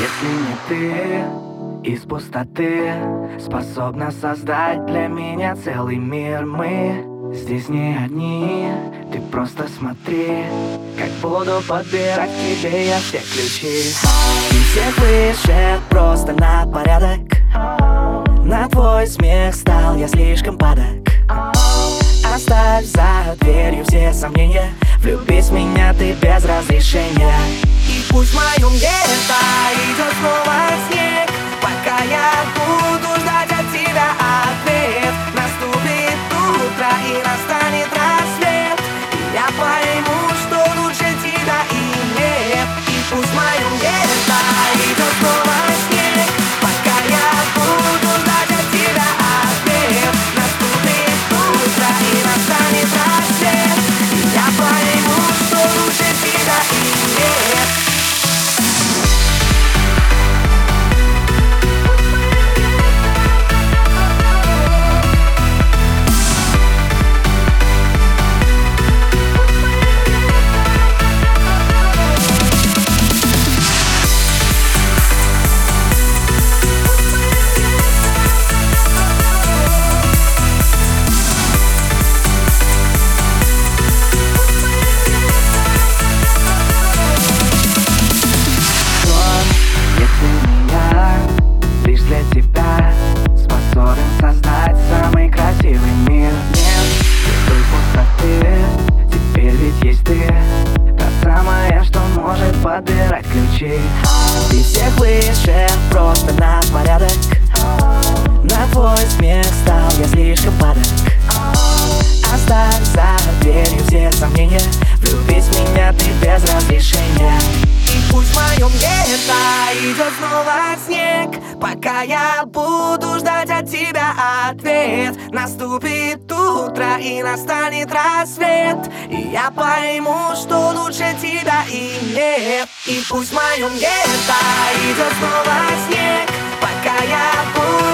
Если не ты из пустоты Способна создать для меня целый мир. Мы здесь не одни Ты просто смотри Как буду подбирать тебе я все ключи. И всех выше просто на порядок. На твой смех стал я слишком падок. Оставь за дверью все сомнения. Влюбись в меня ты без разрешения пусть в моем гетто идет снова снег Пока подбирать ключи Ты всех выше, просто на порядок. На твой смех стал я слишком падок. Оставь за дверью все сомнения. Влюбись в меня ты без разрешения. И пусть в моем гетто идет снова снег. Пока я буду ждать от тебя ответ. Наступит утро и настанет рассвет. И я пойму, что лучше тебя и нет. И пусть в моем гетто идет снова снег Пока я буду